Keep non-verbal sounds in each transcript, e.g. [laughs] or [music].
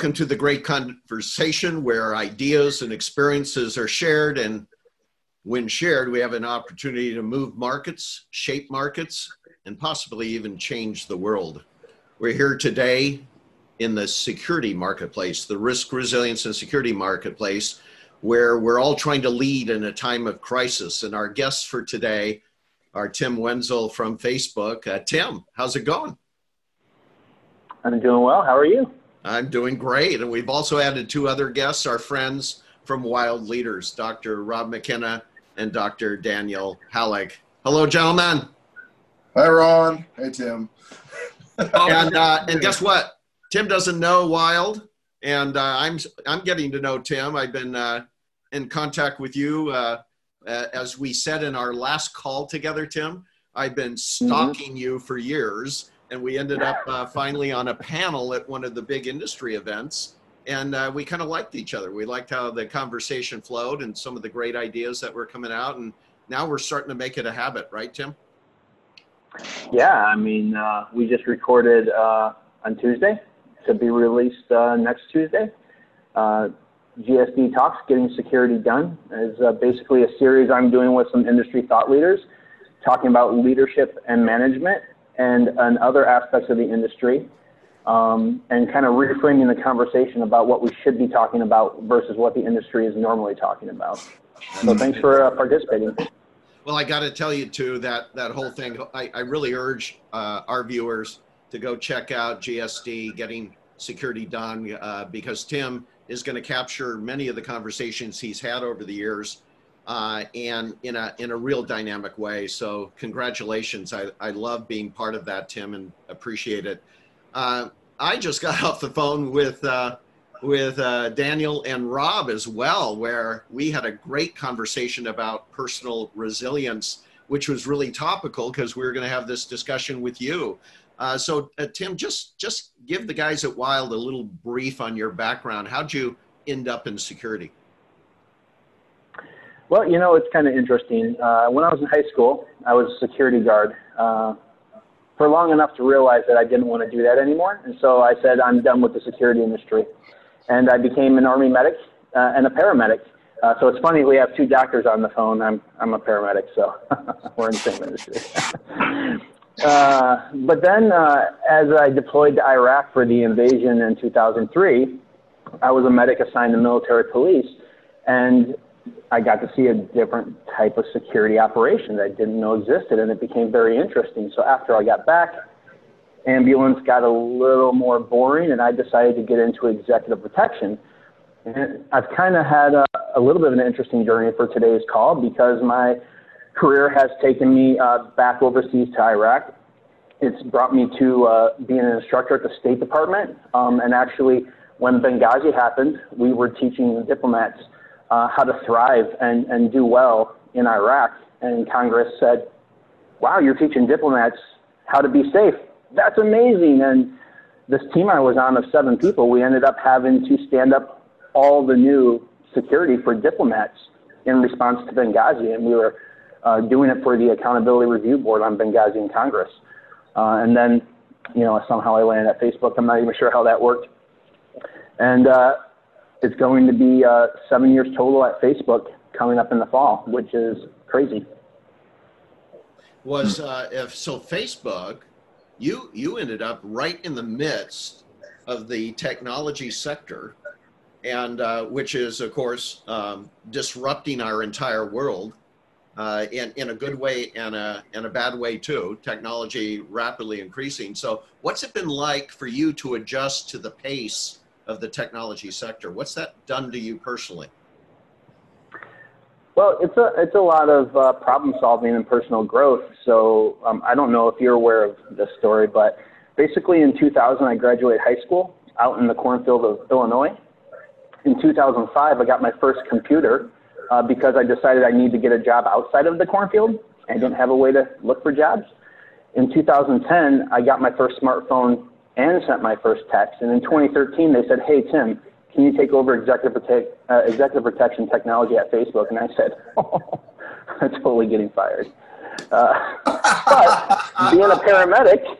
Welcome to the great conversation where ideas and experiences are shared. And when shared, we have an opportunity to move markets, shape markets, and possibly even change the world. We're here today in the security marketplace, the risk resilience and security marketplace, where we're all trying to lead in a time of crisis. And our guests for today are Tim Wenzel from Facebook. Uh, Tim, how's it going? I'm doing well. How are you? I'm doing great. And we've also added two other guests, our friends from Wild Leaders, Dr. Rob McKenna and Dr. Daniel Hallak. Hello, gentlemen. Hi, Ron. Hey, Tim. [laughs] and uh, and guess what? Tim doesn't know Wild, and uh, I'm I'm getting to know Tim. I've been uh, in contact with you uh, as we said in our last call together, Tim. I've been mm-hmm. stalking mm-hmm. you for years and we ended up uh, finally on a panel at one of the big industry events and uh, we kind of liked each other. We liked how the conversation flowed and some of the great ideas that were coming out and now we're starting to make it a habit right tim? Yeah i mean uh, we just recorded uh, on tuesday. To be released uh, next tuesday. Uh, gsd talks getting security done is basically a series i'm doing with some industry thought leaders talking about leadership and management and, and other aspects of the industry, um, and kind of reframing the conversation about what we should be talking about versus what the industry is normally talking about. So thanks for uh, participating. Well, I got to tell you too that that whole thing. I, I really urge uh, our viewers to go check out GSD getting security done uh, because Tim is going to capture many of the conversations he's had over the years uh, and in a in a real dynamic way. So congratulations! I I love being part of that, Tim, and appreciate it. Uh, I just got [laughs] off the phone with uh, with uh, Daniel and Rob as well, where we had a great conversation about personal resilience, which was really topical because we were going to have this discussion with you. Uh, so, uh, Tim, just just give the guys at Wild a little brief on your background. How'd you end up in security? Well, you know, it's kind of interesting. Uh, when I was in high school, I was a security guard uh, for long enough to realize that I didn't want to do that anymore. And so I said, I'm done with the security industry. And I became an Army medic uh, and a paramedic. Uh, so it's funny, we have two doctors on the phone. I'm, I'm a paramedic, so [laughs] we're in the same industry. [laughs] uh, but then, uh, as I deployed to Iraq for the invasion in 2003, I was a medic assigned to military police. And I got to see a different type of security operation that I didn't know existed, and it became very interesting. So after I got back, ambulance got a little more boring, and I decided to get into executive protection. And I've kind of had a, a little bit of an interesting journey for today's call because my career has taken me uh, back overseas to Iraq. It's brought me to uh, being an instructor at the State Department, um, and actually, when Benghazi happened, we were teaching diplomats uh, how to thrive and, and do well in Iraq. And Congress said, wow, you're teaching diplomats how to be safe. That's amazing. And this team I was on of seven people, we ended up having to stand up all the new security for diplomats in response to Benghazi. And we were uh, doing it for the Accountability Review Board on Benghazi in Congress. Uh, and then, you know, somehow I landed at Facebook. I'm not even sure how that worked. And uh, it's going to be uh, seven years total at Facebook coming up in the fall, which is crazy. Was uh, if so, Facebook, you you ended up right in the midst of the technology sector, and uh, which is of course um, disrupting our entire world. Uh, in, in a good way and a, and a bad way too, technology rapidly increasing. So, what's it been like for you to adjust to the pace of the technology sector. What's that done to you personally? Well, it's a it's a lot of uh, problem solving and personal growth. So um, I don't know if you're aware of this story, but basically in 2000 I graduated high school out in the cornfield of Illinois. In 2005 I got my first computer uh, because I decided I needed to get a job outside of the cornfield. I didn't have a way to look for jobs. In 2010 I got my first smartphone and sent my first text. And in 2013, they said, "Hey Tim, can you take over executive, prote- uh, executive protection technology at Facebook?" And I said, "Oh, [laughs] I'm totally getting fired." Uh, but being a paramedic,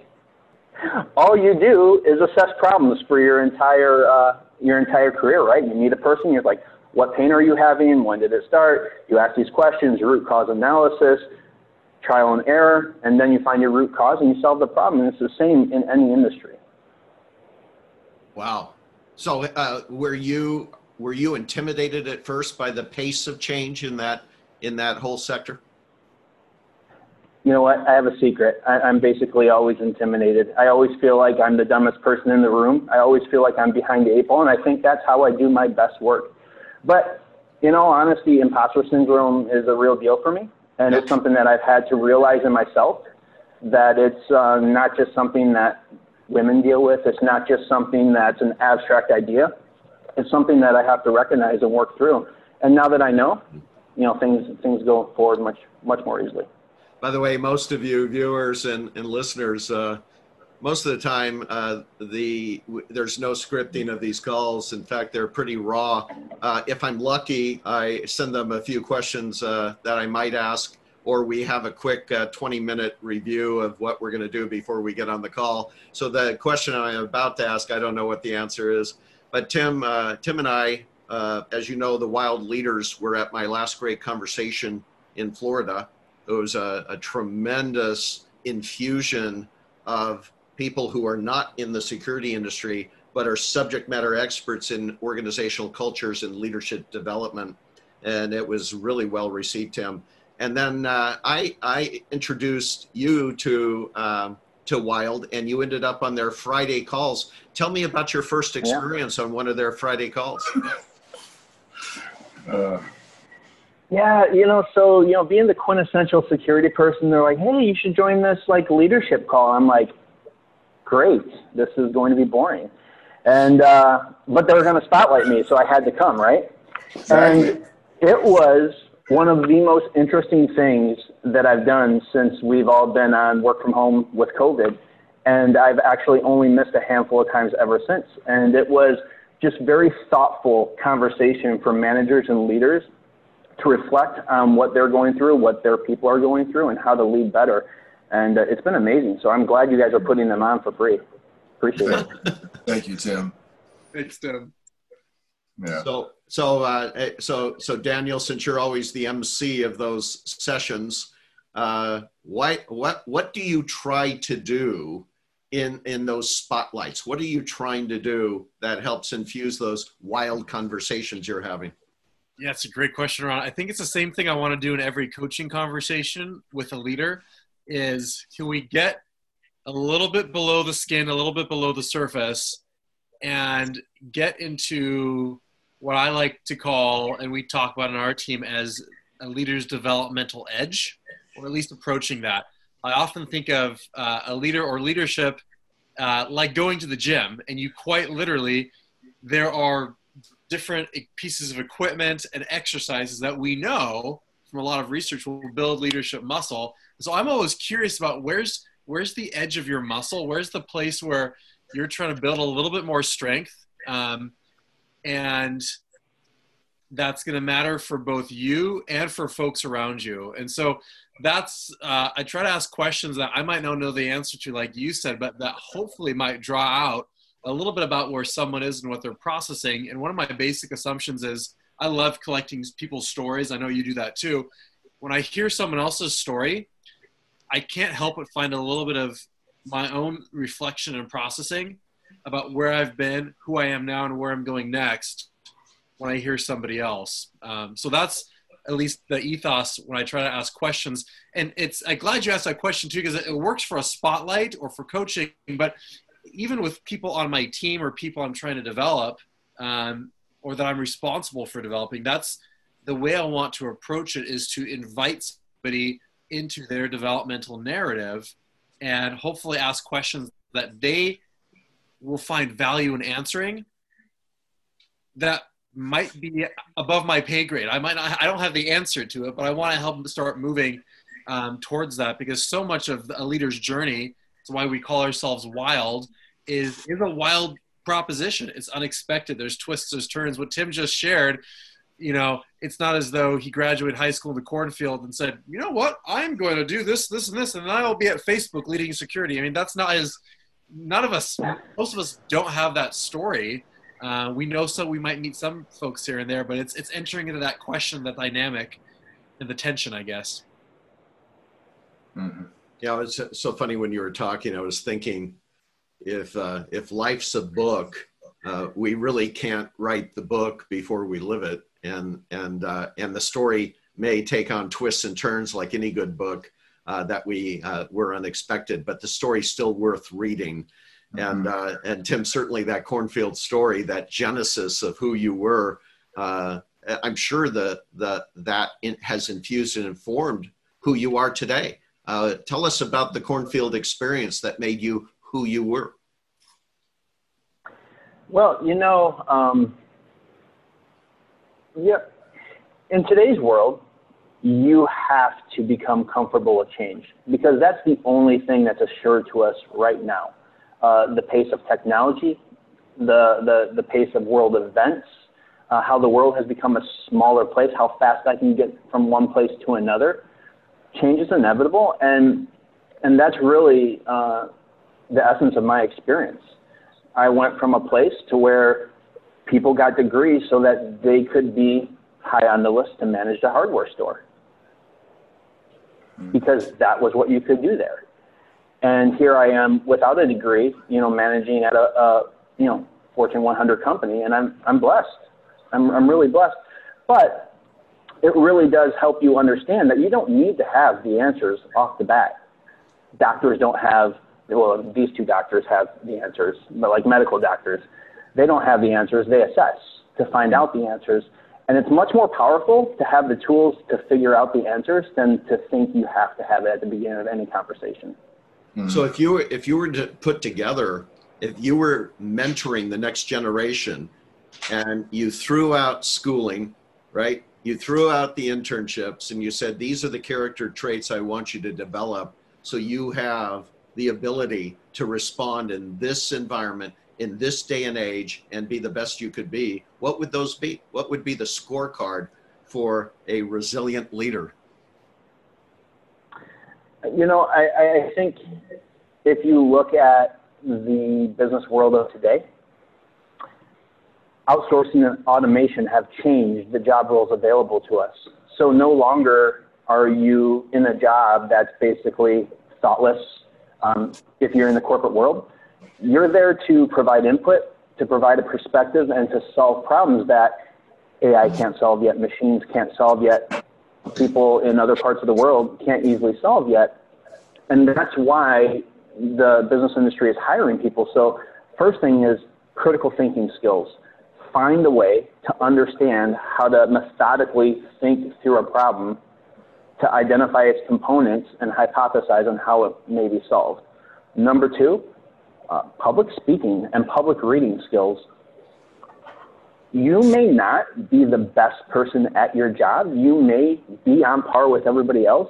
all you do is assess problems for your entire uh, your entire career, right? You meet a person, you're like, what pain are you having? When did it start? You ask these questions, root cause analysis, trial and error, and then you find your root cause and you solve the problem. And it's the same in any industry. Wow. So uh, were you were you intimidated at first by the pace of change in that in that whole sector? You know what? I have a secret. I, I'm basically always intimidated. I always feel like I'm the dumbest person in the room. I always feel like I'm behind the eight ball, and I think that's how I do my best work. But in all honesty, imposter syndrome is a real deal for me, and it's something that I've had to realize in myself that it's uh, not just something that women deal with. It's not just something that's an abstract idea. It's something that I have to recognize and work through. And now that I know, you know, things things go forward much much more easily. By the way, most of you viewers and, and listeners, uh, most of the time, uh, the there's no scripting of these calls. In fact, they're pretty raw. Uh, if I'm lucky, I send them a few questions uh, that I might ask, or we have a quick 20-minute uh, review of what we're going to do before we get on the call. So the question I'm about to ask, I don't know what the answer is. But Tim, uh, Tim and I, as you know, the Wild Leaders were at my last great conversation in Florida it was a, a tremendous infusion of people who are not in the security industry but are subject matter experts in organizational cultures and leadership development. And it was really well received, Tim. And then uh, I, I introduced you to um, to Wild, and you ended up on their Friday calls. Tell me about your first experience yeah. on one of their Friday calls. Uh, yeah, you know, so you know, being the quintessential security person, they're like, "Hey, you should join this like leadership call." I'm like, "Great, this is going to be boring," and uh, but they were going to spotlight me, so I had to come, right? Exactly. And it was one of the most interesting things that I've done since we've all been on work from home with COVID, and I've actually only missed a handful of times ever since. And it was just very thoughtful conversation for managers and leaders to reflect on what they're going through, what their people are going through, and how to lead better. And uh, it's been amazing. So I'm glad you guys are putting them on for free. Appreciate it. [laughs] Thank you, Tim. Thanks, Tim. Yeah. So, so, uh, eh, so, so Daniel, since you're always the MC of those sessions, uh, why, what, what do you try to do in in those spotlights? What are you trying to do that helps infuse those wild conversations you're having? Yeah, it's a great question, Ron. I think it's the same thing I want to do in every coaching conversation with a leader is can we get a little bit below the skin, a little bit below the surface, and get into what I like to call, and we talk about in our team as a leader's developmental edge, or at least approaching that. I often think of uh, a leader or leadership uh, like going to the gym, and you quite literally, there are different pieces of equipment and exercises that we know from a lot of research will build leadership muscle. So I'm always curious about where's where's the edge of your muscle? Where's the place where you're trying to build a little bit more strength? Um, and that's going to matter for both you and for folks around you. And so that's uh, I try to ask questions that I might not know the answer to, like you said, but that hopefully might draw out a little bit about where someone is and what they're processing. And one of my basic assumptions is I love collecting people's stories. I know you do that too. When I hear someone else's story, I can't help but find a little bit of my own reflection and processing about where I've been, who I am now, and where I'm going next when I hear somebody else. Um, so that's at least the ethos when I try to ask questions. And it's I'm glad you asked that question too because it works for a spotlight or for coaching, but even with people on my team or people I'm trying to develop, um, or that I'm responsible for developing, that's the way I want to approach it is to invite somebody into their developmental narrative and hopefully ask questions that they will find value in answering that might be above my pay grade. I might not, I don't have the answer to it, but I want to help them start moving um, towards that because so much of a leader's journey it's why we call ourselves wild. Is is a wild proposition. It's unexpected. There's twists, there's turns. What Tim just shared, you know, it's not as though he graduated high school in the cornfield and said, you know what, I'm going to do this, this, and this, and I'll be at Facebook leading security. I mean, that's not as none of us, most of us don't have that story. Uh, we know so we might meet some folks here and there, but it's it's entering into that question, the dynamic, and the tension, I guess. Mm-hmm. Yeah, it's so funny when you were talking. I was thinking, if uh, if life's a book, uh, we really can't write the book before we live it, and and uh, and the story may take on twists and turns like any good book uh, that we uh, were unexpected, but the story's still worth reading. And uh, and Tim, certainly that cornfield story, that genesis of who you were, uh, I'm sure the the that in, has infused and informed who you are today. Uh, tell us about the cornfield experience that made you who you were. Well, you know, um, yeah, in today's world, you have to become comfortable with change because that's the only thing that's assured to us right now. Uh, the pace of technology, the, the, the pace of world events, uh, how the world has become a smaller place, how fast I can get from one place to another. Change is inevitable, and, and that's really uh, the essence of my experience. I went from a place to where people got degrees so that they could be high on the list to manage the hardware store Mm-hmm. because that was what you could do there. And here I am without a degree, you know, managing at a, a you know Fortune 100 company, and I'm I'm blessed. I'm I'm really blessed. But it really does help you understand that you don't need to have the answers off the bat. Doctors don't have well, these two doctors have the answers, but like medical doctors, they don't have the answers. They assess to find out the answers. And it's much more powerful to have the tools to figure out the answers than to think you have to have it at the beginning of any conversation. Mm-hmm. So if you were, if you were to put together, if you were mentoring the next generation, and you threw out schooling, right? You threw out the internships, and you said these are the character traits I want you to develop, so you have the ability to respond in this environment in this day and age and be the best you could be, what would those be? What would be the scorecard for a resilient leader? You know, I, I think if you look at the business world of today, outsourcing and automation have changed the job roles available to us. So no longer are you in a job that's basically thoughtless um, if you're in the corporate world you're there to provide input, to provide a perspective, and to solve problems that AI can't solve yet, machines can't solve yet, people in other parts of the world can't easily solve yet. And that's why the business industry is hiring people. So, first thing is critical thinking skills. Find a way to understand how to methodically think through a problem to identify its components and hypothesize on how it may be solved. Number two, uh, public speaking and public reading skills, you may not be the best person at your job. You may be on par with everybody else.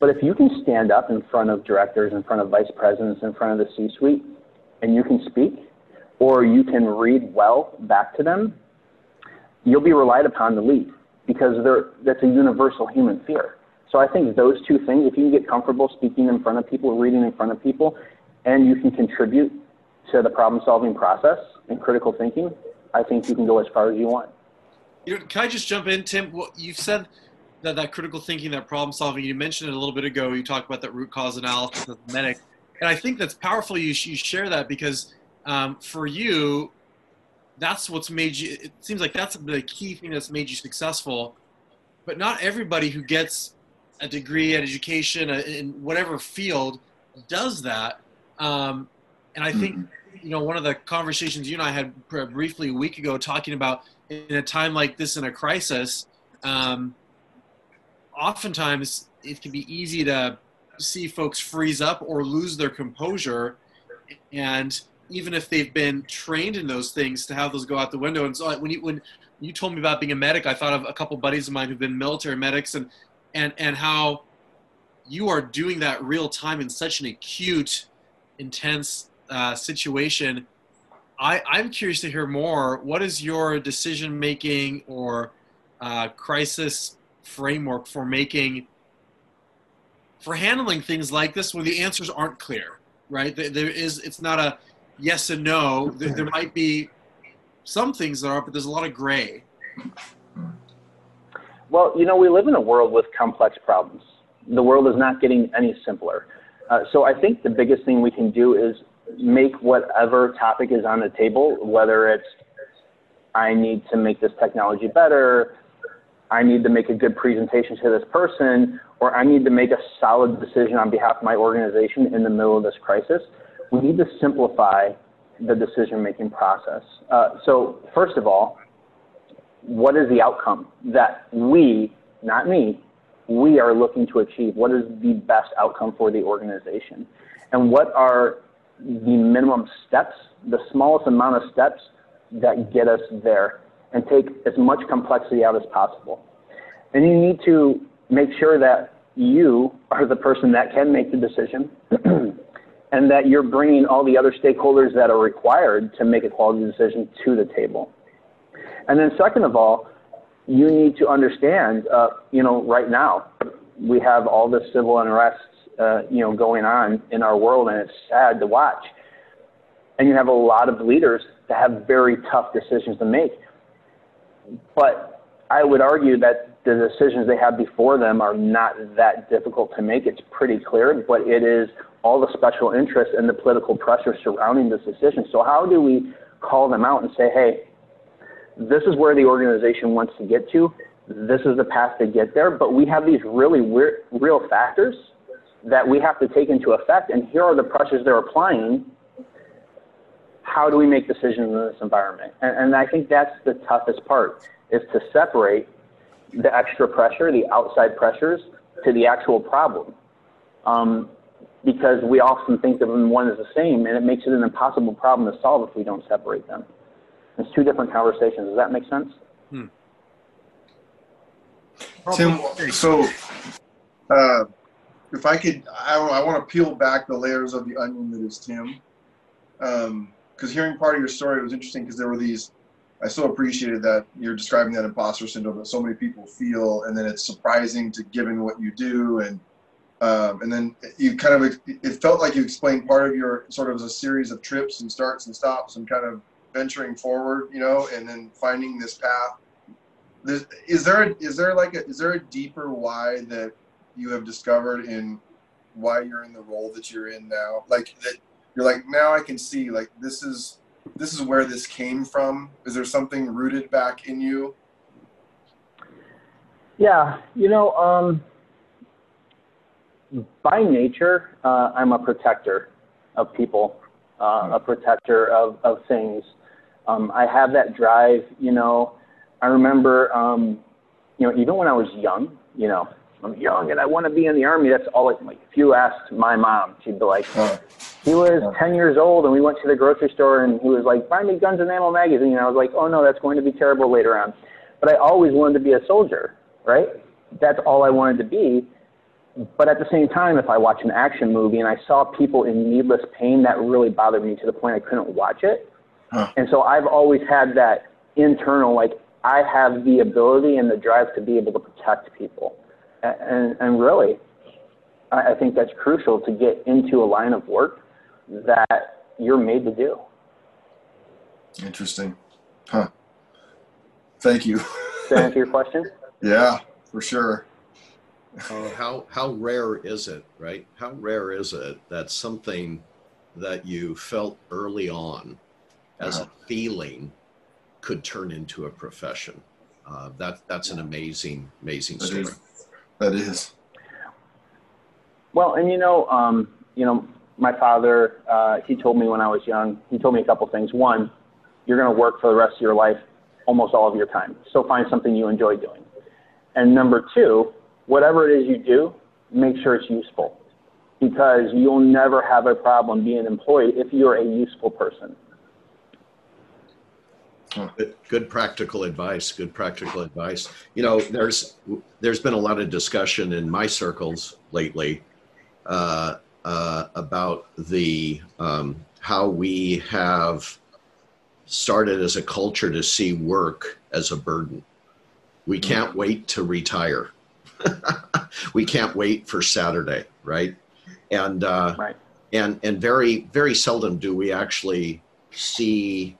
But if you can stand up in front of directors, in front of vice presidents, in front of the C suite, and you can speak, or you can read well back to them, you'll be relied upon to lead because that's a universal human fear. So I think those two things, if you can get comfortable speaking in front of people, reading in front of people, and you can contribute to the problem solving process and critical thinking, I think you can go as far as you want. You know, can I just jump in, Tim? Well, you've said that that critical thinking, that problem solving. You mentioned it a little bit ago. You talked about that root cause analysis of medic, and I think that's powerful. You, you share that because um, for you, that's what's made you. It seems like that's the key thing that's made you successful. But not everybody who gets a degree, an education in whatever field does that. Um, and I think, mm-hmm. you know, one of the conversations you and I had briefly a week ago talking about in a time like this in a crisis, um, oftentimes it can be easy to see folks freeze up or lose their composure. And even if they've been trained in those things, to have those go out the window. And so when you, when you told me about being a medic, I thought of a couple buddies of mine who've been military medics and, and, and how you are doing that real time in such an acute intense uh, situation. I, I'm curious to hear more. What is your decision making or uh, crisis framework for making, for handling things like this where the answers aren't clear, right? There is, it's not a yes and no. There, there might be some things that are, but there's a lot of gray. Well, you know, we live in a world with complex problems. The world is not getting any simpler. Uh, so I think the biggest thing we can do is make whatever topic is on the table, whether it's I need to make this technology better, I need to make a good presentation to this person, or I need to make a solid decision on behalf of my organization in the middle of this crisis. We need to simplify the decision making process. Uh, so, first of all, what is the outcome that we, not me, we are looking to achieve? What is the best outcome for the organization? And what are the minimum steps, the smallest amount of steps that get us there and take as much complexity out as possible. And you need to make sure that you are the person that can make the decision [clears throat] and that you're bringing all the other stakeholders that are required to make a quality decision to the table. And then second of all, you need to understand, uh, you know, right now we have all this civil unrest, uh, you know, going on in our world, and it's sad to watch. And you have a lot of leaders that have very tough decisions to make. But I would argue that the decisions they have before them are not that difficult to make. It's pretty clear, but it is all the special interests and the political pressure surrounding this decision. So how do we call them out and say, hey, this is where the organization wants to get to. This is the path to get there. But we have these really weird, real factors that we have to take into effect. And here are the pressures they're applying. How do we make decisions in this environment? And, and I think that's the toughest part is to separate the extra pressure, the outside pressures, to the actual problem. Um, because we often think of them one as the same, and it makes it an impossible problem to solve if we don't separate them. It's two different conversations. Does that make sense? Hmm. Tim, so uh, if I could, I, I want to peel back the layers of the onion that is Tim. Because um, hearing part of your story was interesting because there were these, I so appreciated that you're describing that imposter syndrome that so many people feel, and then it's surprising to given what you do. And um, and then you kind of, it felt like you explained part of your sort of as a series of trips and starts and stops and kind of venturing forward, you know, and then finding this path. This, is there a, is there like a, is there a deeper why that you have discovered in why you're in the role that you're in now? Like that you're like now I can see like this is this is where this came from. Is there something rooted back in you? Yeah, you know, um, by nature, uh, I'm a protector of people, uh, a protector of, of things. Um, I have that drive, you know. I remember, um, you know, even when I was young, you know, I'm young and I want to be in the army. That's all. Like, if you asked my mom, she'd be like, he was 10 years old and we went to the grocery store and he was like, buy me Guns and Ammo magazine. And I was like, oh no, that's going to be terrible later on. But I always wanted to be a soldier, right? That's all I wanted to be. But at the same time, if I watch an action movie and I saw people in needless pain, that really bothered me to the point I couldn't watch it. Huh. And so I've always had that internal, like, I have the ability and the drive to be able to protect people. And, and really, I think that's crucial to get into a line of work that you're made to do. Interesting. Huh. Thank you. Does that answer your question? [laughs] yeah, for sure. Uh, how how rare is it, right? How rare is it that something that you felt early on as a feeling could turn into a profession. Uh, that that's an amazing, amazing that story. Is. That is. Well, and you know, um, you know, my father, uh, he told me when I was young, he told me a couple things. One, you're going to work for the rest of your life, almost all of your time. So find something you enjoy doing. And number two, whatever it is you do, make sure it's useful because you'll never have a problem being employed if you're a useful person. Good, good, practical advice. Good practical advice. You know, there's there's been a lot of discussion in my circles lately uh, uh, about the um, how we have started as a culture to see work as a burden. We mm-hmm. can't wait to retire. [laughs] we can't wait for Saturday, right? And uh, right. and and very very seldom do we actually see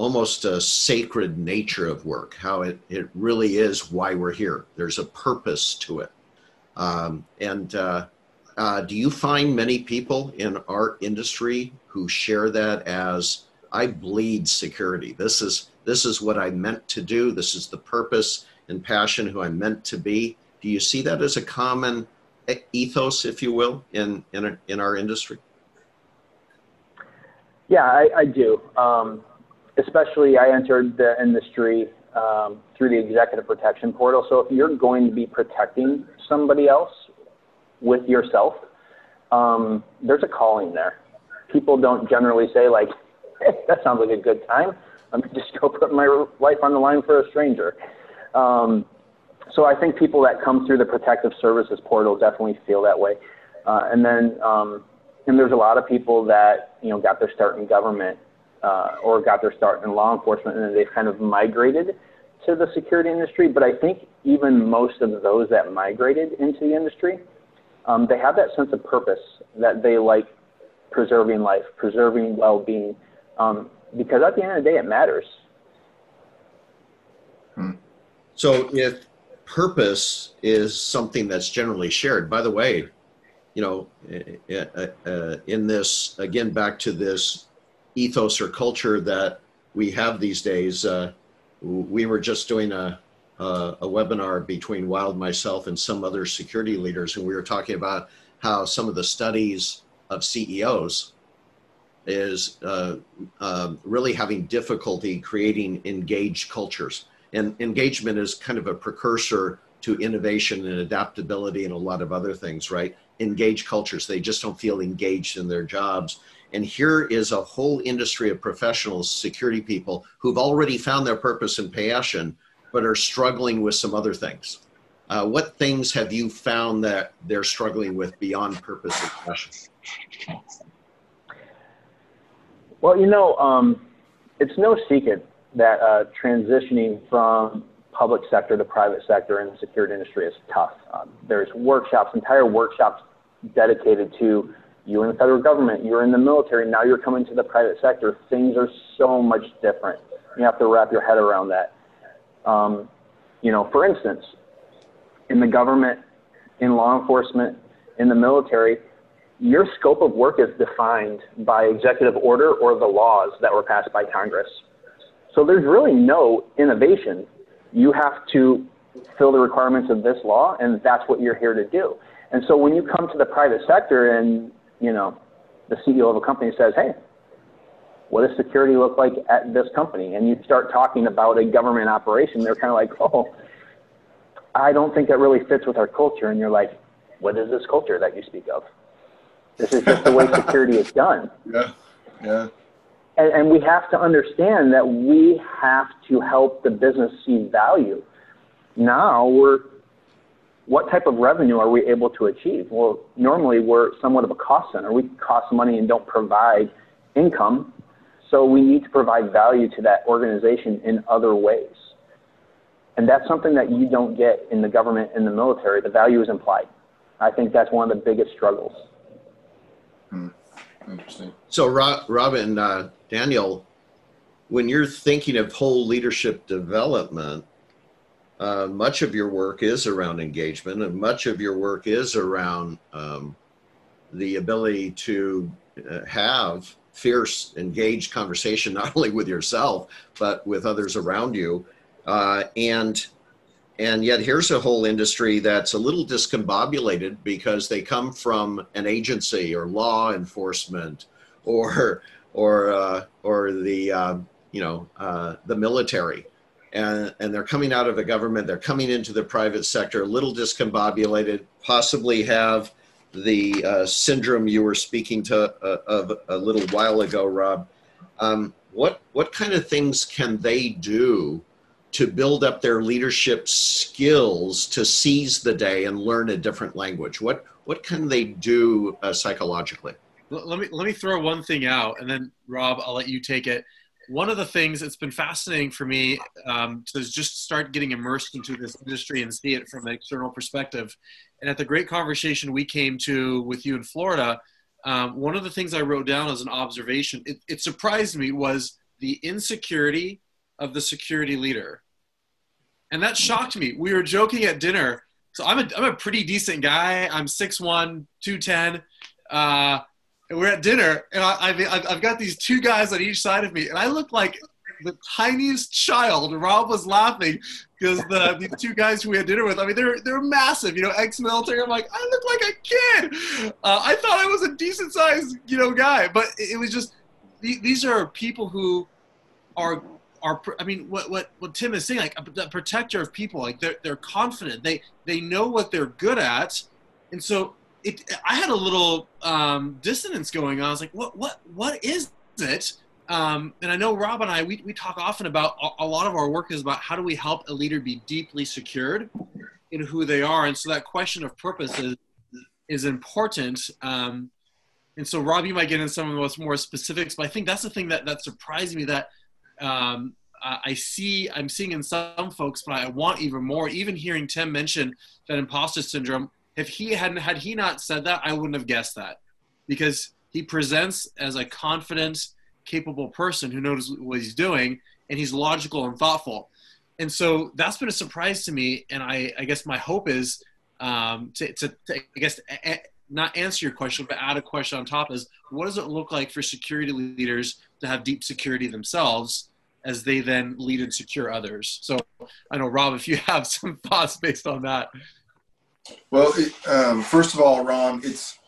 almost a sacred nature of work, how it, it really is why we're here. There's a purpose to it. Um, and uh, uh, do you find many people in our industry who share that as I bleed security? This is this is what I meant to do. This is the purpose and passion who I'm meant to be. Do you see that as a common ethos, if you will, in in, in our industry? Yeah, I, I do. Um, especially, I entered the industry um, through the executive protection portal. So if you're going to be protecting somebody else with yourself, um, there's a calling there. People don't generally say like, [laughs] hey, "That sounds like a good time. I'm [laughs] just go put my life on the line for a stranger." Um, so I think people that come through the protective services portal definitely feel that way. Uh, and then, um, and there's a lot of people that you know got their start in government uh, or got their start in law enforcement, and then they've kind of migrated to the security industry. But I think even most of those that migrated into the industry, um, they have that sense of purpose that they like preserving life, preserving well-being, um, because at the end of the day, it matters. Hmm. So if purpose is something that's generally shared, by the way, you know, uh, uh, in this again back to this ethos or culture that we have these days. Uh, we were just doing a, a, a webinar between Wild, myself, and some other security leaders, and we were talking about how some of the studies of CEOs is uh, uh, really having difficulty creating engaged cultures. And engagement is kind of a precursor to innovation and adaptability and a lot of other things, right? Engaged cultures. They just don't feel engaged in their jobs. And here is a whole industry of professionals, security people, who've already found their purpose and passion, but are struggling with some other things. Uh, what things have you found that they're struggling with beyond purpose and passion? Well, you know, um, it's no secret that uh, transitioning from public sector to private sector in the security industry is tough. Um, there's workshops, entire workshops dedicated to you in the federal government, you're in the military, now you're coming to the private sector. Things are so much different. You have to wrap your head around that. Um, you know, for instance, in the government, in law enforcement, in the military, your scope of work is defined by executive order or the laws that were passed by Congress. So there's really no innovation. You have to fill the requirements of this law, and that's what you're here to do. And so when you come to the private sector and you know, the CEO of a company says, hey, what does security look like at this company? And you start talking about a government operation, they're kind of like, oh, I don't think that really fits with our culture. And you're like, what is this culture that you speak of? This is just the way security is done. [laughs] Yeah, yeah. And, and we have to understand that we have to help the business see value. Now we're what type of revenue are we able to achieve? Well, normally we're somewhat of a cost center. We cost money and don't provide income. So we need to provide value to that organization in other ways. And that's something that you don't get in the government and the military. The value is implied. I think that's one of the biggest struggles. Hmm. Interesting. So, Rob, Robin, uh, Daniel, when you're thinking of whole leadership development, uh, much of your work is around engagement, and much of your work is around um, the ability to uh, have fierce, engaged conversation, [laughs] not only with yourself but with others around you. Uh, and and yet, here's a whole industry that's a little discombobulated because they come from an agency or law enforcement or or uh, or the uh, you know uh, the military and, and they're coming out of the government, they're coming into the private sector, a little discombobulated, possibly have the uh, syndrome you were speaking to uh, of a little while ago, Rob. Um, what what kind of things can they do to build up their leadership skills to seize the day and learn a different language? What what can they do uh, psychologically? Let me let me throw one thing out, and then Rob, I'll let you take it one of the things that's been fascinating for me um, to just start getting immersed into this industry and see it from an external perspective. And at the great conversation we came to with you in Florida, um, one of the things I wrote down as an observation, it, it surprised me, was the insecurity of the security leader. And that shocked me. We were joking at dinner. So I'm a, I'm a pretty decent guy. I'm 6'1, 210. Uh, and we're at dinner, and I, I've, I've got these two guys on each side of me, and I look like the tiniest child. Rob was laughing because the these [laughs] two guys who we had dinner with, I mean, they're they're massive, you know, ex-military. I'm like, I look like a kid. Uh, I thought I was a decent sized, you know, guy, but it, it was just these are people who are are I mean what what what Tim is saying like a, a protector of people like they're they're confident they they know what they're good at and so it I had a little um, dissonance going on. I was like what what what is it? Um, and I know Rob and I we, we talk often about a, a lot of our work is about how do we help a leader be deeply secured in who they are. And so that question of purpose is is important. Um, and so Rob you might get into some of those more specifics but I think that's the thing that that surprised me that um, I see I'm seeing in some folks, but I want even more. Even hearing Tim mention that imposter syndrome, if he hadn't had he not said that, I wouldn't have guessed that, because he presents as a confident, capable person who knows what he's doing, and he's logical and thoughtful. And so that's been a surprise to me. And I, I guess my hope is um, to, to, to, I guess, a, a, not answer your question, but add a question on top is what does it look like for security leaders to have deep security themselves? as they then lead and secure others. So I know, Rob, if you [laughs] have some thoughts based on that. Well, it, um, first of all, Ron, it's,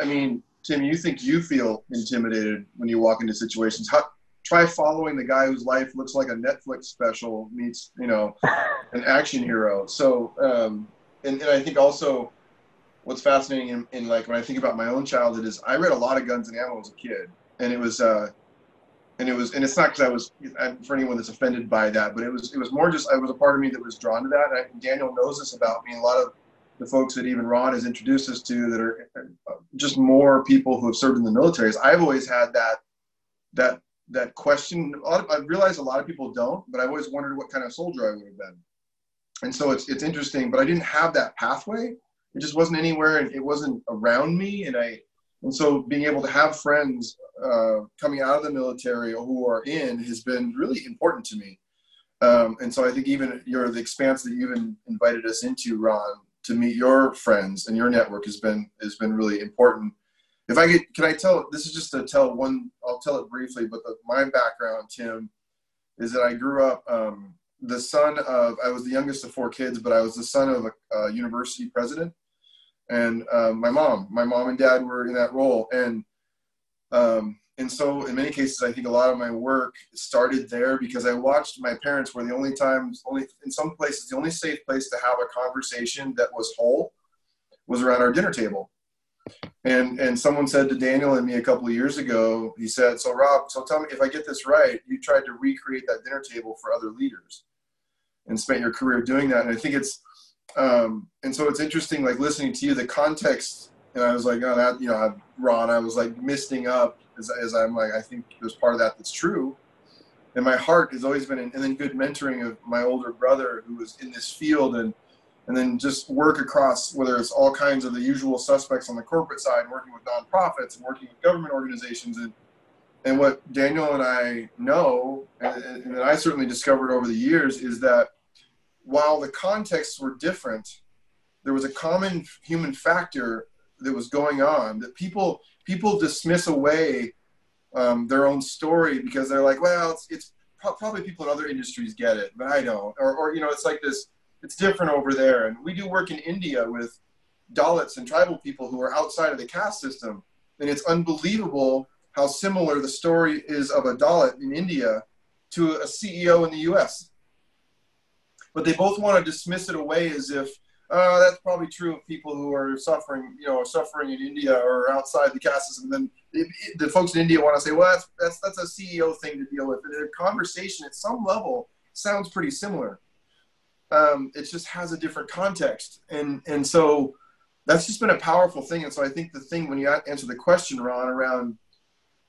I mean, Tim, you think you feel intimidated when you walk into situations. How, try following the guy whose life looks like a Netflix special meets, you know, [laughs] an action hero. So, um, and, and I think also what's fascinating in, in like when I think about my own childhood is I read a lot of Guns and Ammo as a kid, and it was uh, and it was and it's not because I was for anyone that's offended by that, but it was it was more just I was a part of me that was drawn to that. And I, Daniel knows this about me. A lot of the folks that even Ron has introduced us to that are just more people who have served in the military. Is I've always had that that that question. Of, I realize a lot of people don't, but I've always wondered what kind of soldier I would have been. And so it's it's interesting, but I didn't have that pathway. It just wasn't anywhere, and it wasn't around me. And I and so being able to have friends uh, coming out of the military or who are in has been really important to me. Um, and so I think even your the expanse that you've invited us into, Ron, to meet your friends and your network has been has been really important. If I could, can I tell? This is just to tell one. I'll tell it briefly, but the, my background, Tim, is that I grew up um, the son of. I was the youngest of four kids, but I was the son of a, a university president and uh, my mom, my mom and dad were in that role, and um, and so in many cases, I think a lot of my work started there because I watched my parents were the only times, only in some places, the only safe place to have a conversation that was whole was around our dinner table. And and someone said to Daniel and me a couple of years ago, he said, "So Rob, so tell me if I get this right, you tried to recreate that dinner table for other leaders, and spent your career doing that." And I think it's um, and so it's interesting, like listening to you, the context, and I was like, oh, that, you know, Ron, I was like misting up as, I'm like, I think there's part of that that's true. And my heart has always been, in, and then good mentoring of my older brother who was in this field and, and then just work across whether it's all kinds of the usual suspects on the corporate side, working with nonprofits and working with government organizations. And, and what Daniel and I know, and, and I certainly discovered over the years, is that while the contexts were different, there was a common human factor that was going on that people people dismiss away um, their own story because they're like, well, it's, it's probably people in other industries get it, but I don't. Or, or, you know, it's like this, it's different over there. And we do work in India with Dalits and tribal people who are outside of the caste system. And it's unbelievable how similar the story is of a Dalit in India to a CEO in the US but they both want to dismiss it away as if uh, that's probably true of people who are suffering, you know, suffering in India or outside the caste system. And then the folks in India want to say, well, that's, that's, that's a CEO thing to deal with. And the conversation at some level sounds pretty similar. Um, it just has a different context. And, and so that's just been a powerful thing. And so I think the thing when you answer the question, Ron, around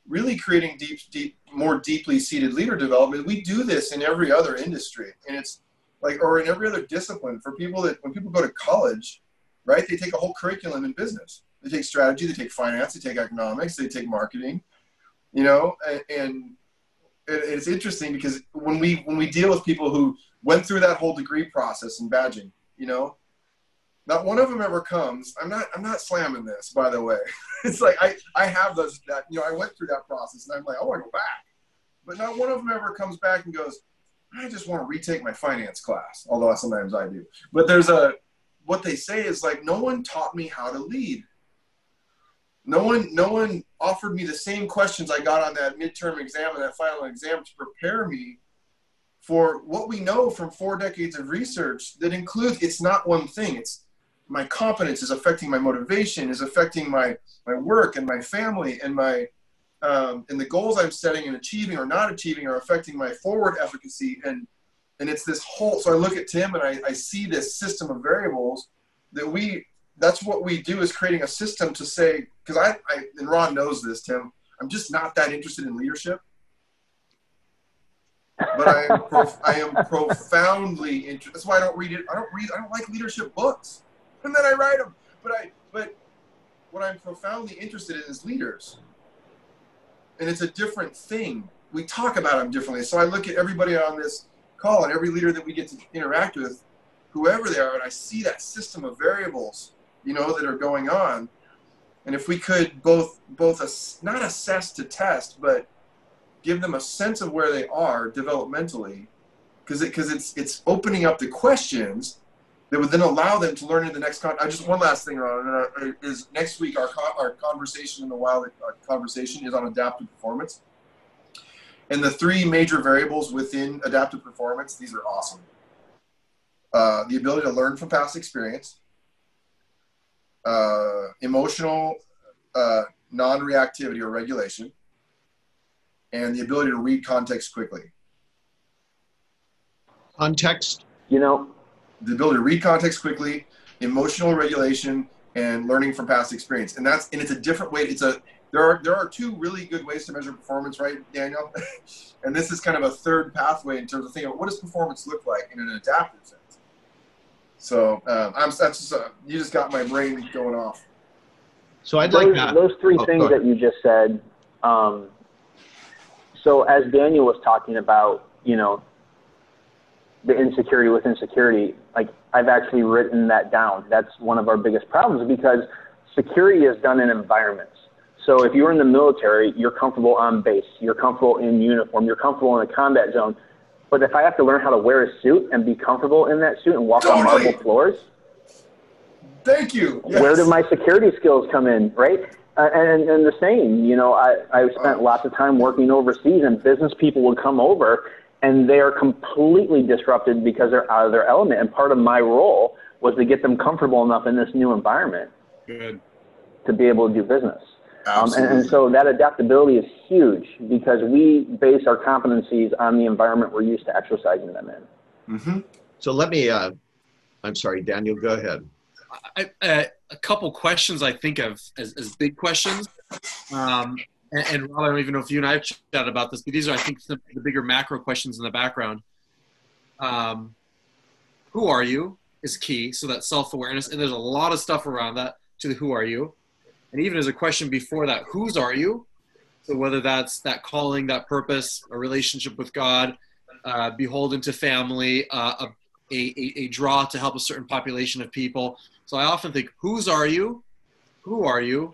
really creating deep, deep, more deeply seated leader development, we do this in every other industry. And it's, like or in every other discipline for people that when people go to college right they take a whole curriculum in business they take strategy they take finance they take economics they take marketing you know and, and it, it's interesting because when we when we deal with people who went through that whole degree process and badging, you know, not one of them ever comes. I'm not I'm not slamming this, by the way. [laughs] it's like I I have those that you know I went through that process and I'm like I want to go back, but not one of them ever comes back and goes, I just want to retake my finance class. Although sometimes I do, but there's a what they say is like no one taught me how to lead no one no one offered me the same questions I got on that midterm exam and that final exam to prepare me for what we know from four decades of research that includes it's not one thing it's my competence is affecting my motivation is affecting my my work and my family and my um, and the goals i'm setting and achieving or not achieving are affecting my forward efficacy and and it's this whole so i look at tim and i, I see this system of variables that we that's what we do is creating a system to say because I, I and Ron knows this, Tim. I'm just not that interested in leadership, but I am [laughs] prof- I am profoundly interested. That's why I don't read it. I don't read. I don't like leadership books, and then I write them. But I but what I'm profoundly interested in is leaders, and it's a different thing. We talk about them differently. So I look at everybody on this call and every leader that we get to interact with, whoever they are, and I see that system of variables you know, that are going on. And if we could both both ass, not assess to test, but give them a sense of where they are developmentally, because it, it's it's opening up the questions that would then allow them to learn in the next con. I just one last thing, Ron, uh, is next week our our conversation in the wild conversation is on adaptive performance, and the three major variables within adaptive performance. These are awesome. Uh, the ability to learn from past experience, uh, emotional uh, non-reactivity or regulation, and the ability to read context quickly. Context? You know, the ability to read context quickly, emotional regulation, and learning from past experience. And that's and it's a different way. It's a there are there are two really good ways to measure performance, right, Daniel? [laughs] and this is kind of a third pathway in terms of thinking about what does performance look like in an adaptive sense. So um, I'm that's just, uh, you just got my brain going off. So I'd those, like that. those three oh, things that you just said. Um, so as Daniel was talking about, you know, the insecurity with insecurity, like I've actually written that down. That's one of our biggest problems because security is done in environments. So if you're in the military, you're comfortable on base, you're comfortable in uniform, you're comfortable in a combat zone. But if I have to learn how to wear a suit and be comfortable in that suit and walk totally. on marble floors, thank you. Yes. Where do my security skills come in, right? Uh, and, and the same, you know, I, I spent lots of time working overseas, and business people would come over, and they are completely disrupted because they're out of their element. And part of my role was to get them comfortable enough in this new environment Good. to be able to do business. Um, and, and, so that adaptability is huge because we base our competencies on the environment we're used to exercising them in. Mm-hmm. So let me, uh, I'm sorry, Daniel, go ahead. I, uh, a couple questions I think of as, as big questions. Um, and, and Rob, I don't even know if you and I have chatted about this, but these are, I think, the, the bigger macro questions in the background. Um, who are you is key. So that self awareness. And there's a lot of stuff around that to the who are you and even as a question before that whose are you so whether that's that calling that purpose a relationship with god uh, beholden to family uh, a, a, a draw to help a certain population of people so i often think whose are you who are you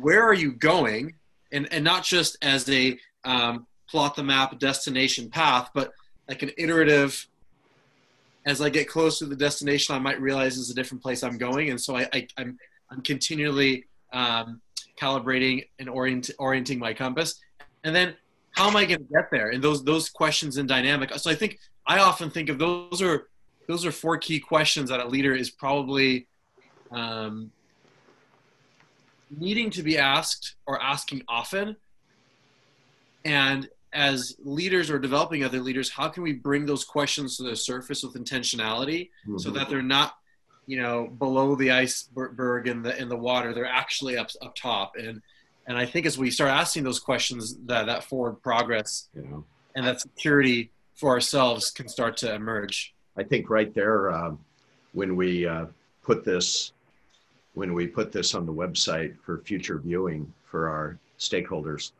where are you going and and not just as a um, plot the map destination path but like an iterative as i get close to the destination i might realize is a different place i'm going and so I, I i'm I'm continually um, calibrating and orient, orienting my compass. And then how am I going to get there? And those those questions in dynamic. So I think I often think of those are those are four key questions that a leader is probably um, needing to be asked or asking often. And as leaders or developing other leaders, how can we bring those questions to the surface with intentionality mm-hmm. so that they're not you know below the iceberg in the in the water they're actually up up top and and i think as we start asking those questions that that forward progress yeah. and that security for ourselves can start to emerge i think right there uh, when we uh, put this when we put this on the website for future viewing for our stakeholders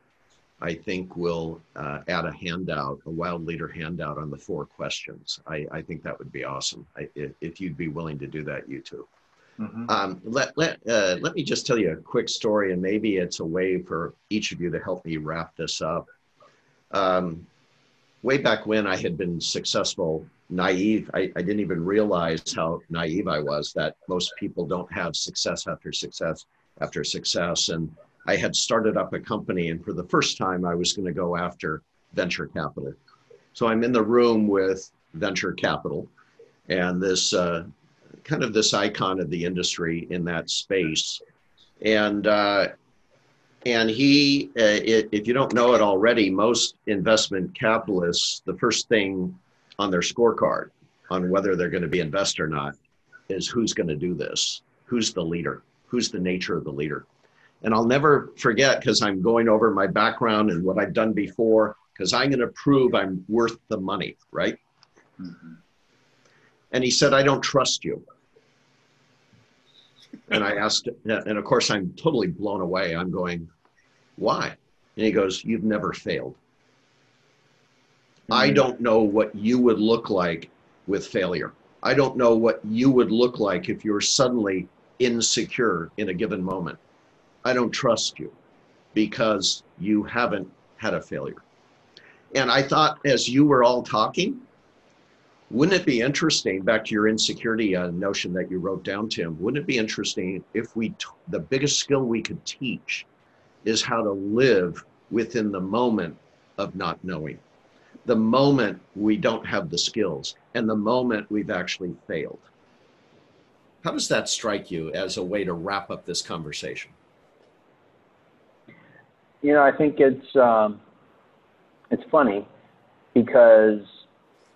I think we'll uh, add a handout, a wild leader handout on the four questions. I, I think that would be awesome. I, if, if you'd be willing to do that, you too. Mhm. Um, let let uh, let me just tell you a quick story, and maybe it's a way for each of you to help me wrap this up. Um, way back when I had been successful, naive, I, I didn't even realize how naive I was. That most people don't have success after success after success, and I had started up a company, and for the first time, I was going to go after venture capital. So I'm in the room with venture capital, and this. Uh, kind of this icon of the industry in that space. And uh, and he, uh, it, if you don't know it already, most investment capitalists, the first thing on their scorecard on whether they're going to be invest or not is who's going to do this, who's the leader, who's the nature of the leader. And I'll never forget because I'm going over my background and what I've done before because I'm going to prove I'm worth the money, right? Mhm. And he said, I don't trust you. And I asked, and of course, I'm totally blown away. I'm going, why? And he goes, You've never failed. I don't know what you would look like with failure. I don't know what you would look like if you're suddenly insecure in a given moment. I don't trust you because you haven't had a failure. And I thought, as you were all talking, wouldn't it be interesting, back to your insecurity uh, notion that you wrote down, Tim, wouldn't it be interesting if we, t- the biggest skill we could teach is how to live within the moment of not knowing, the moment we don't have the skills, and the moment we've actually failed? How does that strike you as a way to wrap up this conversation? You know, I think it's um, it's funny because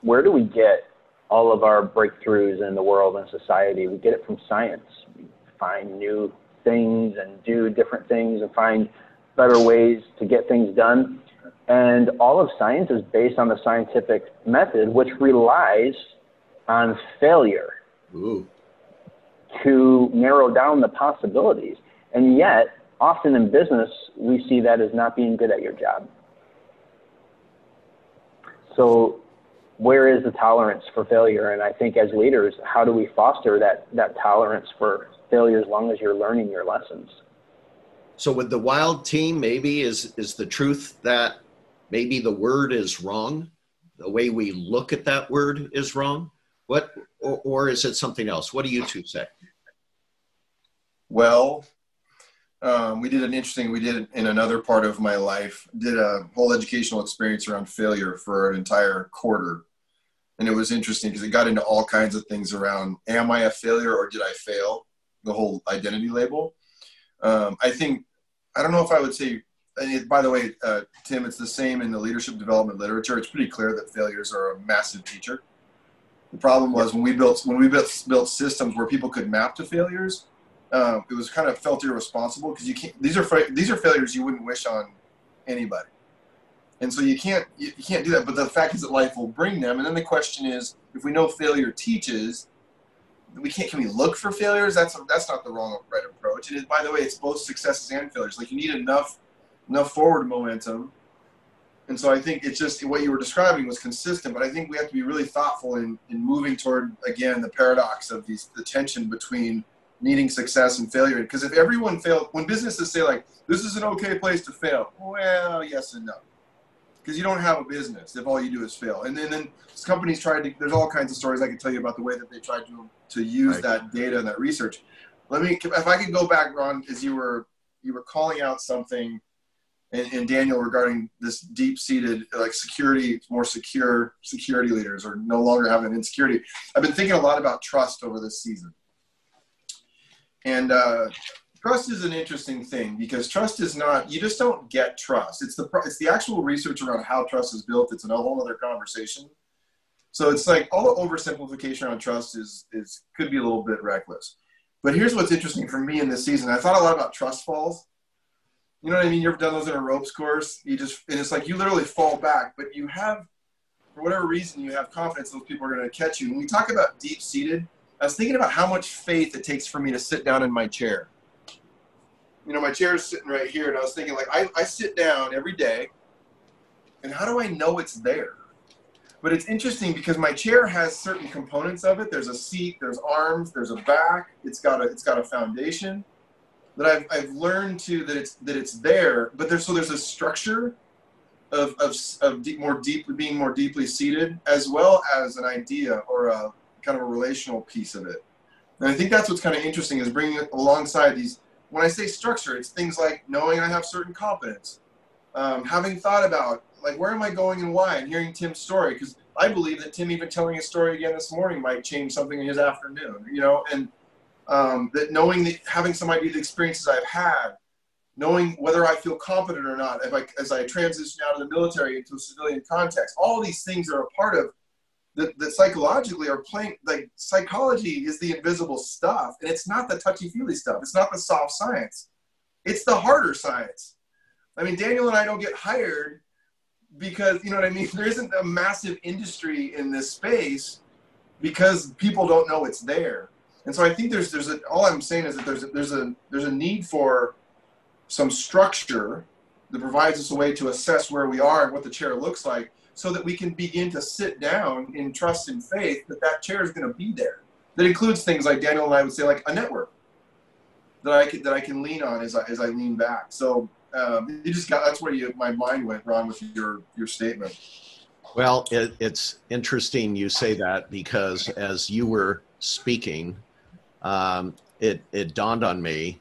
where do we get all of our breakthroughs in the world and society? We get it from science. We find new things and do different things and find better ways to get things done. And all of science is based on the scientific method, which relies on failure Ooh, to narrow down the possibilities. And yet, often in business, we see that as not being good at your job. So, where is the tolerance for failure? And I think as leaders, how do we foster that, that tolerance for failure as long as you're learning your lessons? So with the wild team, maybe is is the truth that maybe the word is wrong, the way we look at that word is wrong. What or, or is it something else? What do you two say? Well, um, we did an interesting. We did in another part of my life. Did a whole educational experience around failure for an entire quarter, and it was interesting because it got into all kinds of things around: Am I a failure or did I fail? The whole identity label. Um, I think I don't know if I would say. And it, by the way, uh, Tim, it's the same in the leadership development literature. It's pretty clear that failures are a massive teacher. The problem was when we built when we built built systems where people could map to failures uh, it was kind of felt irresponsible because you can't. These are these are failures you wouldn't wish on anybody, and so you can't you, you can't do that. But the fact is that life will bring them. And then the question is, if we know failure teaches, we can't. Can we look for failures? That's that's not the wrong right approach. And it, by the way, it's both successes and failures. Like you need enough enough forward momentum. And so I think it's just what you were describing was consistent, but I think we have to be really thoughtful in, in moving toward again the paradox of these the tension between needing success and failure. Because if everyone failed, when businesses say like, this is an okay place to fail, well, yes and no. Because you don't have a business if all you do is fail. And then, then companies tried to, there's all kinds of stories I could tell you about the way that they tried to, to use Right. that data and that research. Let me, if I could go back, Ron, as you were, you were calling out something and, and Daniel regarding this deep-seated like security, more secure security leaders or no longer having insecurity. I've been thinking a lot about trust over this season. And uh, trust is an interesting thing because trust is not you just don't get trust. It's the it's the actual research around how trust is built. It's a whole other conversation. So it's like all the oversimplification around trust is is could be a little bit reckless. But here's what's interesting for me in this season. I thought a lot about trust falls. You know what I mean? You ever done those in a ropes course? You just and it's like you literally fall back, but you have for whatever reason you have confidence those people are going to catch you. When we talk about deep seated, I was thinking about how much faith it takes for me to sit down in my chair. you know, my chair is sitting right here, and I was thinking, like, I, I sit down every day, and how do I know it's there? But it's interesting because my chair has certain components of it. There's a seat, there's arms, there's a back. It's got a it's got a foundation that I've, I've learned to that it's that it's there. But there's so there's a structure of of, of deep, more deeply being more deeply seated, as well as an idea or a kind of a relational piece of it. And I think that's what's kind of interesting is bringing alongside these. When I say structure, it's things like knowing I have certain competence, um, having thought about like where am I going and why, and hearing Tim's story because I believe that Tim even telling his story again this morning might change something in his afternoon. You know, and um, that knowing that having some idea of the experiences I've had, knowing whether I feel confident or not, if I, as I transition out of the military into a civilian context, all these things are a part of that, that psychologically are playing like psychology is the invisible stuff and it's not the touchy-feely stuff. It's not the soft science. It's the harder science. I mean daniel and i don't get hired because you know what i mean? [laughs] There isn't a massive industry in this space because people don't know it's there and so i think there's there's a, all i'm saying is that there's a, there's a there's a need for some structure that provides us a way to assess where we are and what the chair looks like so that we can begin to sit down in trust and faith that that chair is going to be there. That includes things like Daniel and I would say, like a network that I can, that I can lean on as I, as I lean back. So um, you just got that's where you, my mind went, wrong with your your statement. Well, it, it's interesting you say that because as you were speaking, um, it it dawned on me.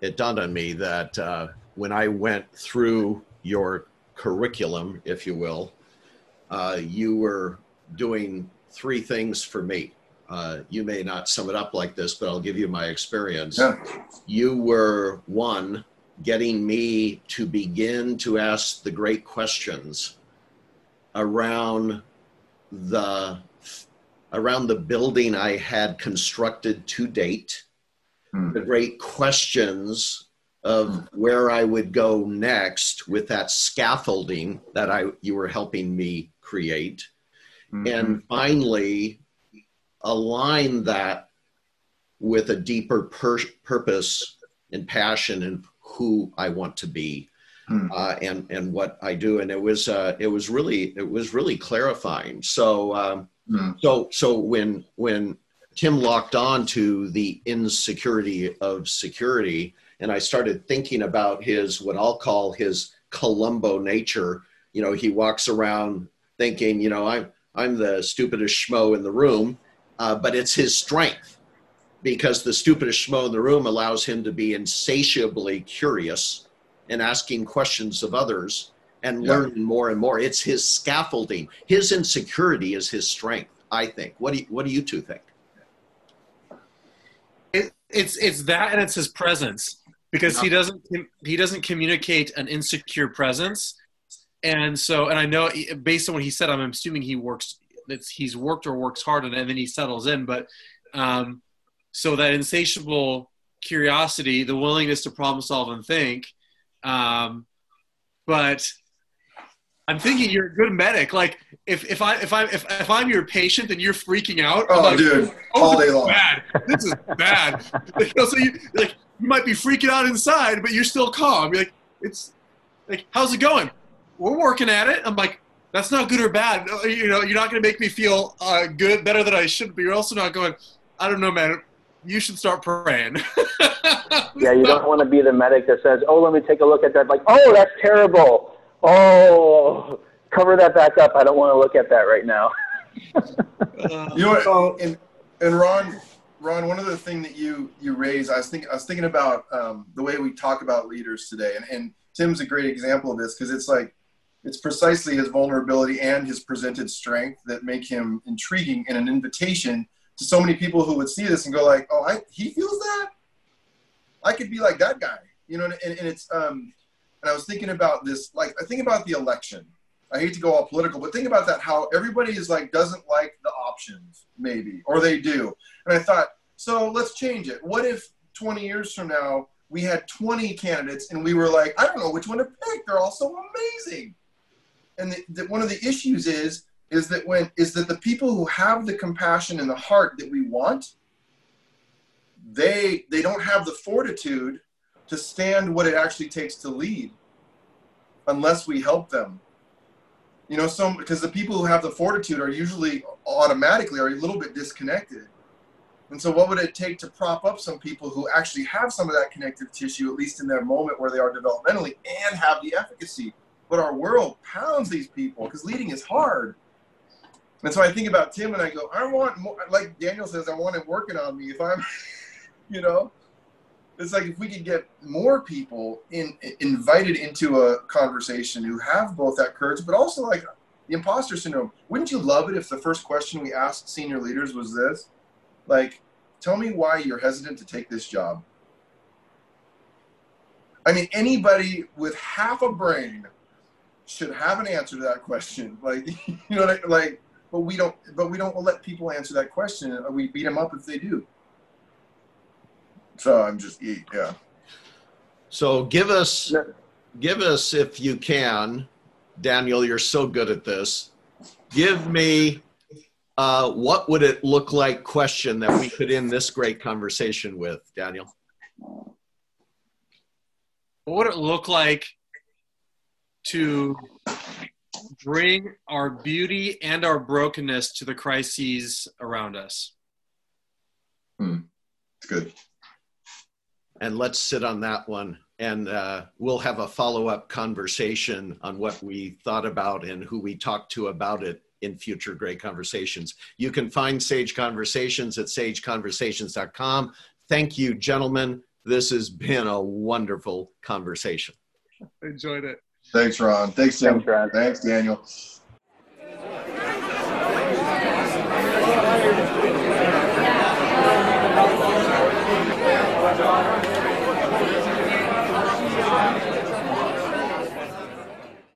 It dawned on me that uh, when I went through your curriculum, if you will, uh, you were doing three things for me. Uh, you may not sum it up like this, but I'll give you my experience. Yeah. You were one, getting me to begin to ask the great questions around the around the building I had constructed to date, Hmm. the great questions of where I would go next with that scaffolding that I you were helping me create, Mhm. and finally align that with a deeper pur- purpose and passion and who I want to be. Hmm. Uh, and and what I do, and it was uh, it was really it was really clarifying. So um, Hmm. so so when when Tim locked on to the insecurity of security, and I started thinking about his what I'll call his Columbo nature. You know, he walks around thinking, you know, I'm I'm the stupidest schmo in the room, uh, but it's his strength because the stupidest schmo in the room allows him to be insatiably curious and asking questions of others and Yeah. learning more and more. It's his scaffolding. His insecurity is his strength. I think. What do you, what do you two think? It, it's it's that and it's his presence because he doesn't he doesn't communicate an insecure presence, and so and I know based on what he said, I'm assuming he works. It's, he's worked or works hard and, and then he settles in. But um, so that insatiable curiosity, the willingness to problem solve and think, um, but I'm thinking you're a good medic. Like if if I if I if, if I'm your patient and you're freaking out, Oh, like, dude, oh, all day long. Bad. This is bad. [laughs] You know, so you like you might be freaking out inside, but you're still calm. You're like, it's like, how's it going? We're working at it. I'm like, that's not good or bad. You know, you're not going to make me feel uh, good, better than I should. But you're also not going. I don't know, man. You should start praying. [laughs] Yeah, you don't want to be the medic that says, "Oh, let me take a look at that." Like, "Oh, that's terrible." Oh, cover that back up. I don't want to look at that right now. Uh, [laughs] You know what? And and Ron, Ron, one other thing that you you raise, I was thinking, I was thinking about um, the way we talk about leaders today, and and Tim's a great example of this because it's like it's precisely his vulnerability and his presented strength that make him intriguing and an invitation to so many people who would see this and go like, oh, I, he feels that. I could be like that guy, you know. And, and it's um, and I was thinking about this, like I think about the election. I hate to go all political, but think about that how everybody is like doesn't like the options, maybe, or they do. And I thought, so let's change it. What if 20 years from now we had 20 candidates and we were like, I don't know which one to pick. They're all so amazing. And the, the, one of the issues is is that when is that the people who have the compassion and the heart that we want, they they don't have the fortitude to stand what it actually takes to lead unless we help them. You know some because the people who have the fortitude are usually automatically are a little bit disconnected. And so what would it take to prop up some people who actually have some of that connective tissue at least in their moment where they are developmentally and have the efficacy? But our world pounds these people because leading is hard. And so i think about tim and i go i want more like daniel says i want him working on me if i'm [laughs] you know it's like if we could get more people in invited into a conversation who have both that courage but also like the imposter syndrome. Wouldn't you love it if the first question we asked senior leaders was this? Like tell me why you're hesitant to take this job. I mean anybody with half a brain should have an answer to that question. [laughs] Like you know like but we don't but we don't let people answer that question. We beat them up if they do so I'm just eat, yeah. So give us, give us if you can, Daniel. You're so good at this. Give me, uh, what would it look like? Question that we could end this great conversation with, Daniel. What would it look like to bring our beauty and our brokenness to the crises around us? Hmm. It's good and let's sit on that one. And uh, we'll have a follow-up conversation on what we thought about and who we talked to about it in future great conversations. You can find sage conversations at sageconversations.com thank you gentlemen. This has been a wonderful conversation. Enjoyed it. Thanks ron. Thanks Tim. thanks, ron. thanks daniel John.